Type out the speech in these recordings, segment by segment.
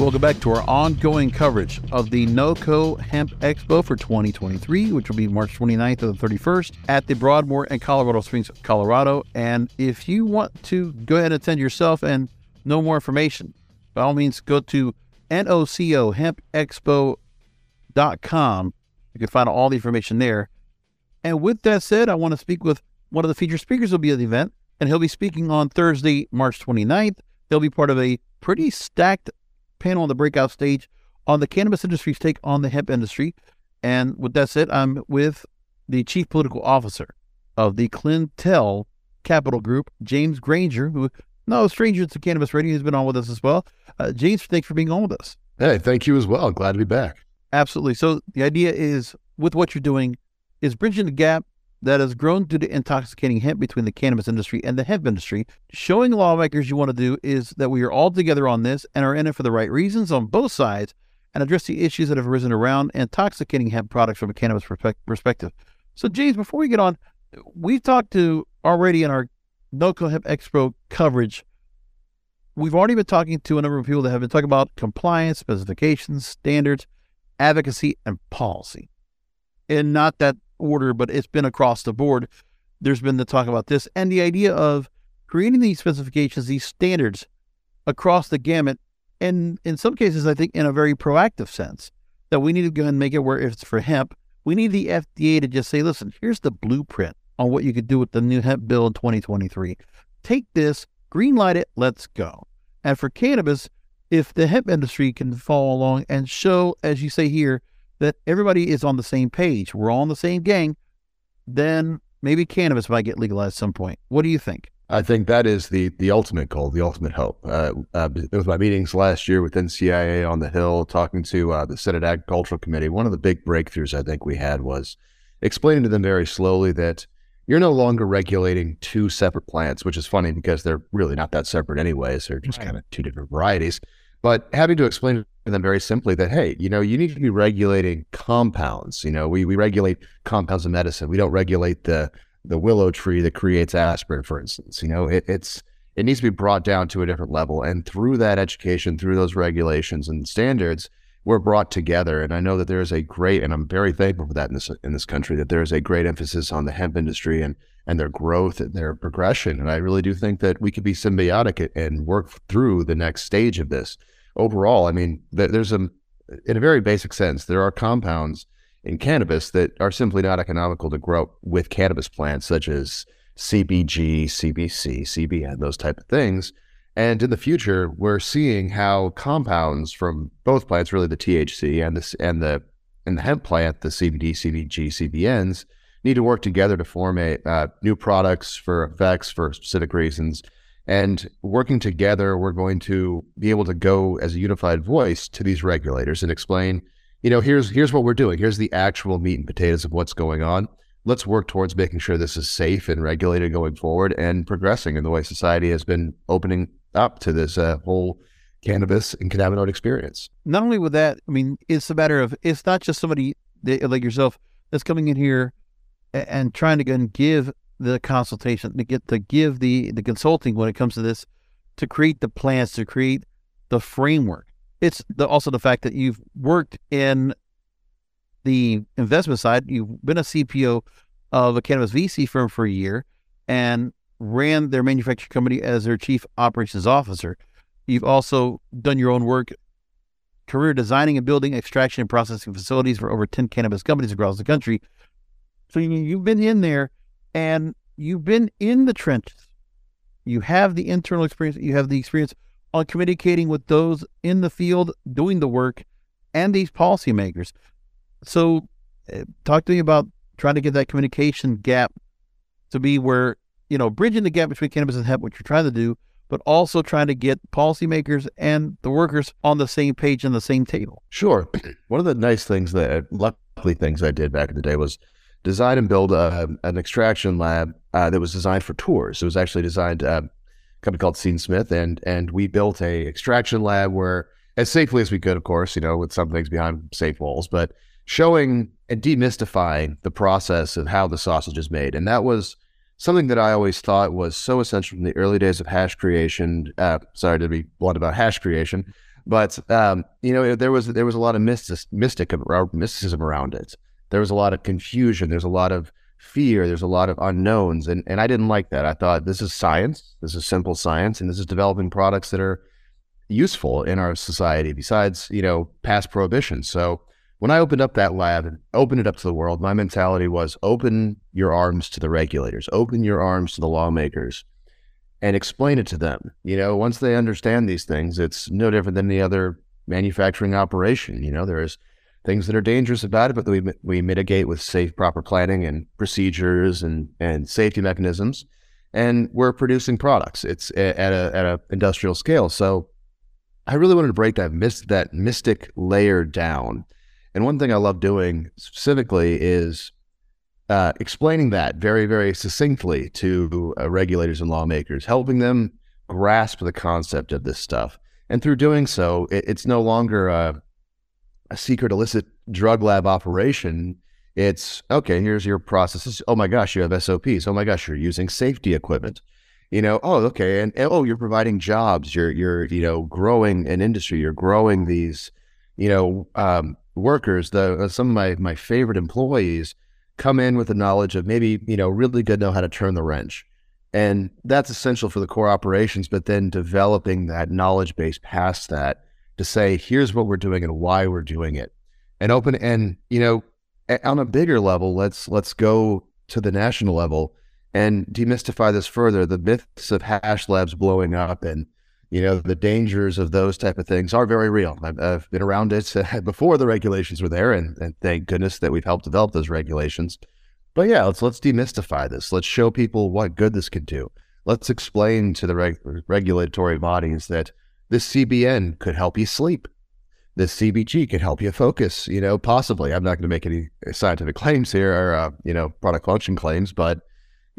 Welcome back to our ongoing coverage of the NOCO Hemp Expo for 2023, which will be March 29th to the 31st at the Broadmoor in Colorado Springs, Colorado. And if you want to go ahead and attend yourself and know more information, by all means, go to nocohempexpo.com. You can find all the information there. And with that said, I want to speak with one of the featured speakers will be at the event, and he'll be speaking on Thursday, March 29th. He'll be part of a pretty stacked panel on the breakout stage on the cannabis industry's take on the hemp industry. And with that said, I'm with the chief political officer of the Clintel Capital Group, James Granger, who no stranger to cannabis radio. He's been on with us as well. Uh, James, thanks for being on with us. Hey, thank you as well. Glad to be back. Absolutely. So the idea is with what you're doing is bridging the gap that has grown due to intoxicating hemp between the cannabis industry and the hemp industry. Showing lawmakers you want to do is that we are all together on this and are in it for the right reasons on both sides and address the issues that have arisen around intoxicating hemp products from a cannabis perspective. So, James, before we get on, we've talked to already in our NOCO Hemp Expo coverage. We've already been talking to a number of people that have been talking about compliance, specifications, standards, advocacy, and policy. And not that order, but it's been across the board. There's been the talk about this and the idea of creating these specifications, these standards across the gamut. And in some cases, I think in a very proactive sense, that we need to go and make it where if it's for hemp, we need the FDA to just say, listen, here's the blueprint on what you could do with the new hemp bill in 2023. Take this, green light it, let's go. And for cannabis, if the hemp industry can follow along and show, as you say here, that everybody is on the same page, we're all in the same gang, then maybe cannabis might get legalized at some point. What do you think? I think that is the the ultimate goal, the ultimate hope. Uh, uh, with my meetings last year with NCIA on the Hill, talking to uh, the Senate Agricultural Committee, one of the big breakthroughs I think we had was explaining to them very slowly that you're no longer regulating two separate plants, which is funny because they're really not that separate anyways. They're just right. kind of two different varieties. But having to explain to them very simply that, hey, you know, you need to be regulating compounds. You know, we, we regulate compounds of medicine. We don't regulate the the willow tree that creates aspirin, for instance. You know, it, it's it needs to be brought down to a different level. And through that education, through those regulations and standards, we're brought together. And I know that there is a great, and I'm very thankful for that in this in this country, that there is a great emphasis on the hemp industry and and their growth and their progression. And I really do think that we could be symbiotic and work through the next stage of this overall, I mean, there's a, in a very basic sense, there are compounds in cannabis that are simply not economical to grow with cannabis plants, such as CBG, CBC, CBN, those type of things. And in the future, we're seeing how compounds from both plants, really the THC and the and the and the hemp plant, the CBD, CBG, CBNs, need to work together to form a uh, new products for effects for specific reasons and working together, we're going to be able to go as a unified voice to these regulators and explain, you know, here's here's what we're doing. Here's the actual meat and potatoes of what's going on. Let's work towards making sure this is safe and regulated going forward and progressing in the way society has been opening up to this uh, whole cannabis and cannabinoid experience. Not only with that, I mean, it's a matter of it's not just somebody like yourself that's coming in here and trying to go and give the consultation, to get to give the the consulting when it comes to this, to create the plans, to create the framework. It's the, also the fact that you've worked in the investment side. You've been a CPO of a cannabis VC firm for a year and ran their manufacturing company as their chief operations officer. You've also done your own work, career designing and building extraction and processing facilities for over 10 cannabis companies across the country. So you've been in there and you've been in the trenches. You have the internal experience, you have the experience on communicating with those in the field doing the work and these policymakers. So, uh, talk to me about trying to get that communication gap to be where, you know, bridging the gap between cannabis and hemp, what you're trying to do, but also trying to get policymakers and the workers on the same page and the same table. Sure. One of the nice things that, luckily, things I did back in the day was design and build a, an extraction lab uh, that was designed for tours. It was actually designed uh, a company called Sean Smith, and and we built a extraction lab where, as safely as we could, of course, you know, with some things behind safe walls, but showing and demystifying the process of how the sausage is made, and that was something that I always thought was so essential from the early days of hash creation. Uh, sorry to be blunt about hash creation, But um, you know, there was there was a lot of mystic, mystic mysticism around it. There was a lot of confusion. There's a lot of fear. There's a lot of unknowns, and and I didn't like that. I thought this is science. This is simple science, and this is developing products that are useful in our society. Besides, you know, past prohibition. So when I opened up that lab and opened it up to the world, my mentality was open your arms to the regulators, open your arms to the lawmakers, and explain it to them. You know, once they understand these things, it's no different than any other manufacturing operation. You know, there's things that are dangerous about it, but we we mitigate with safe, proper planning and procedures and and safety mechanisms. And we're producing products. It's at a at a industrial scale. So I really wanted to break that that mystic layer down and one thing I love doing specifically is uh, explaining that very, very succinctly to uh, regulators and lawmakers, helping them grasp the concept of this stuff. And through doing so, it, it's no longer a, a secret illicit drug lab operation. It's okay, here's your processes. Oh my gosh, you have SOPs. Oh my gosh, you're using safety equipment. You know, oh, okay. And, and oh, you're providing jobs. You're, you're, you know, growing an industry. You're growing these, you know, um, workers, the uh, some of my my favorite employees come in with the knowledge of maybe you know really good know how to turn the wrench, and that's essential for the core operations. But then developing that knowledge base past that to say here's what we're doing and why we're doing it, and open and you know on a bigger level, let's let's go to the national level and demystify this further. The myths of hash labs blowing up and you know the dangers of those type of things are very real. I've, I've been around it before the regulations were there and, and, thank goodness that we've helped develop those regulations. But yeah let's let's demystify this. Let's show people what good this can do. Let's explain to the reg- regulatory bodies that this cbn could help you sleep. This cbg could help you focus you know possibly. I'm not going to make any scientific claims here or uh, you know product function claims but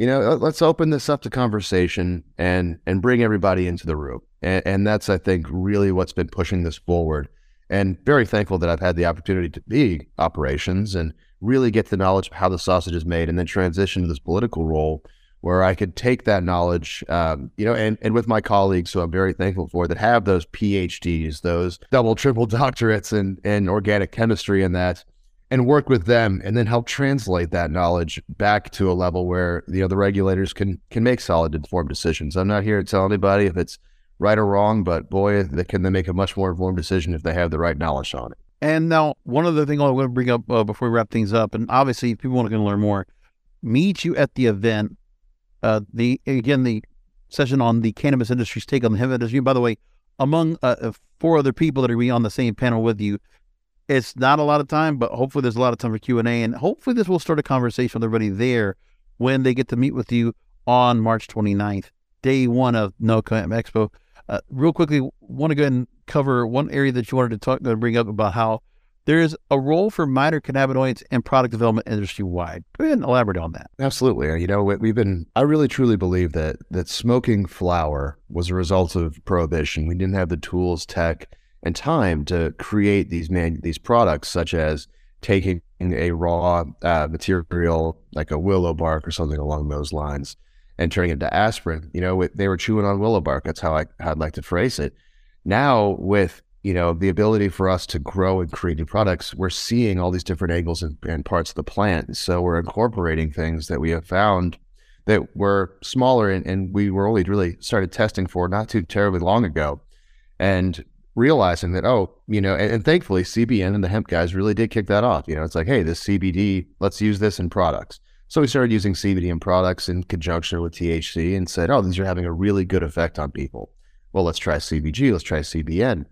you know let's open this up to conversation and and bring everybody into the room and, and that's, I think, really what's been pushing this forward. And very thankful that I've had the opportunity to be operations and really get the knowledge of how the sausage is made and then transition to this political role where I could take that knowledge, um, you know, and, and with my colleagues, who I'm very thankful for, that have those PhDs, those double, triple doctorates in, in organic chemistry and that, and work with them and then help translate that knowledge back to a level where, you know, the regulators can can make solid informed decisions. I'm not here to tell anybody if it's right or wrong, but boy, they can they make a much more informed decision if they have the right knowledge on it. And now, one other thing I want to bring up uh, before we wrap things up, and obviously, if people want to learn more, meet you at the event. Uh, the again, the session on the cannabis industry's take on the hemp industry. By the way, among uh, uh four other people that are be on the same panel with you, it's not a lot of time, but hopefully there's a lot of time for Q and A, and hopefully this will start a conversation with everybody there when they get to meet with you on March 29th, day one of No Hemp Expo. Uh, real quickly, want to go ahead and cover one area that you wanted to talk, to bring up about how there is a role for minor cannabinoids in product development industry wide. Go ahead and elaborate on that. Absolutely. You know, we've been, I really truly believe that, that smoking flower was a result of prohibition. We didn't have the tools, tech, and time to create these man, these products, such as taking a raw uh, material like a willow bark or something along those lines and turning it into aspirin. You know, they were chewing on willow bark. That's how I, I'd like to phrase it. Now, with you know the ability for us to grow and create new products, we're seeing all these different angles and, and parts of the plant. So we're incorporating things that we have found that were smaller and, and we were only really started testing for not too terribly long ago, and realizing that oh you know and, and, thankfully cbn and the hemp guys really did kick that off you know it's like hey this cbd let's use this in products so we started using CBD in products in conjunction with THC and said, oh, these are having a really good effect on people. Well, let's try CBG, let's try CBN,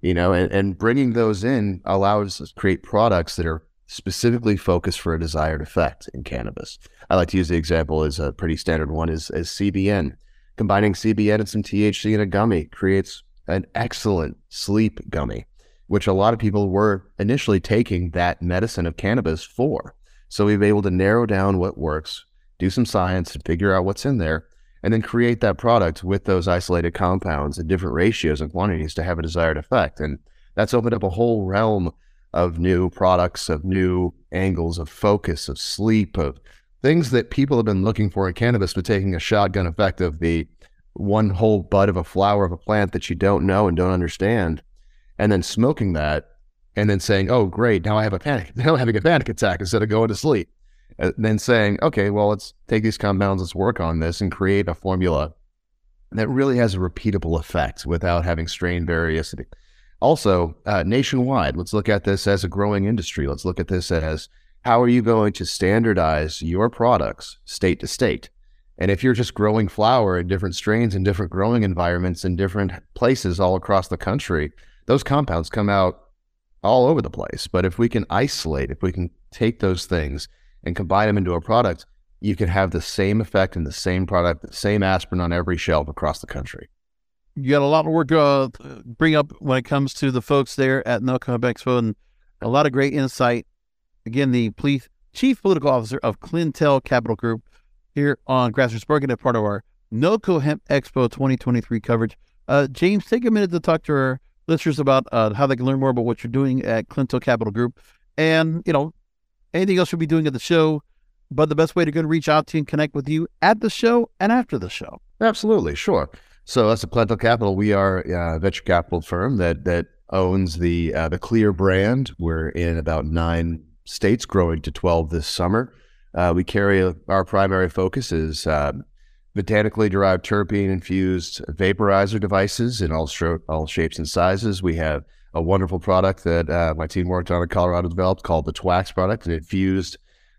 you know, and, and bringing those in allows us to create products that are specifically focused for a desired effect in cannabis. I like to use the example as a pretty standard one is, is CBN. Combining CBN and some THC in a gummy creates an excellent sleep gummy, which a lot of people were initially taking that medicine of cannabis for. So we've been able to narrow down what works, do some science, and figure out what's in there, and then create that product with those isolated compounds in different ratios and quantities to have a desired effect. And that's opened up a whole realm of new products, of new angles of focus, of sleep, of things that people have been looking for in cannabis, but taking a shotgun effect of the one whole bud of a flower of a plant that you don't know and don't understand and then smoking that and then saying, oh, great, now I have a panic. Now I'm having a panic attack instead of going to sleep. And then saying, okay, well, let's take these compounds, let's work on this and create a formula that really has a repeatable effect without having strain variability. Also, uh, nationwide, let's look at this as a growing industry. Let's look at this as how are you going to standardize your products state to state? And if you're just growing flower in different strains in different growing environments in different places all across the country, those compounds come out all over the place. But if we can isolate, if we can take those things and combine them into a product, you can have the same effect in the same product, the same aspirin on every shelf across the country. You got a lot of work to uh, bring up when it comes to the folks there at NoCo Expo and a lot of great insight. Again, the police, chief political officer of Clintel Capital Group here on Grassroots Market as part of our NoCo Hemp Expo 2023 coverage. Uh, James, take a minute to talk to our listeners about uh, how they can learn more about what you're doing at Clintel Capital Group and, you know, anything else you'll be doing at the show, but the best way to go to reach out to you and connect with you at the show and after the show. Absolutely, sure. So as a Clintel Capital, we are a venture capital firm that that owns the uh, the Clear brand. We're in about nine states, growing to twelve this summer. Uh, we carry our primary focus is uh, botanically derived terpene infused vaporizer devices in all, stro- all shapes and sizes. We have a wonderful product that uh, my team worked on in Colorado developed called the Twax product, an infused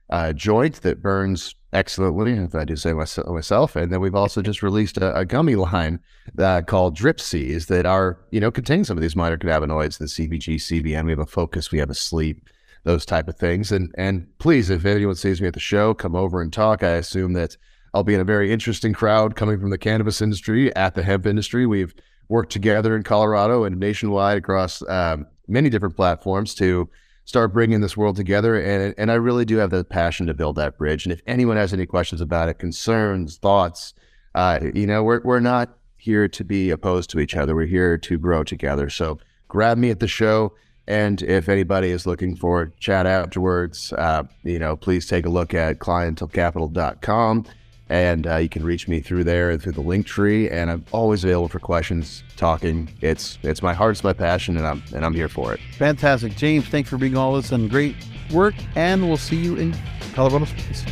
uh, joint that burns excellently, if I do say myself. And then we've also just released a, a gummy line uh, called Drip C's that are, you know, contain some of these minor cannabinoids, the CBG, CBN. We have a focus, we have a sleep, those type of things. And and please, if anyone sees me at the show, come over and talk. I assume that I'll be in a very interesting crowd coming from the cannabis industry at the hemp industry. We've worked together in Colorado and nationwide across um, many different platforms to start bringing this world together. And and I really do have the passion to build that bridge. And if anyone has any questions about it, concerns, thoughts, uh, you know, we're we're not here to be opposed to each other. We're here to grow together. So grab me at the show. And if anybody is looking for chat afterwards, uh, you know, please take a look at clintelcapital.com and uh, you can reach me through there through the link tree. And I'm always available for questions, talking. It's it's my heart, it's my passion, and I'm and I'm here for it. Fantastic, James. Thanks for being all this and great work. And we'll see you in Colorado Springs.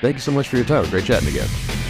Thank you so much for your time. Great chatting again.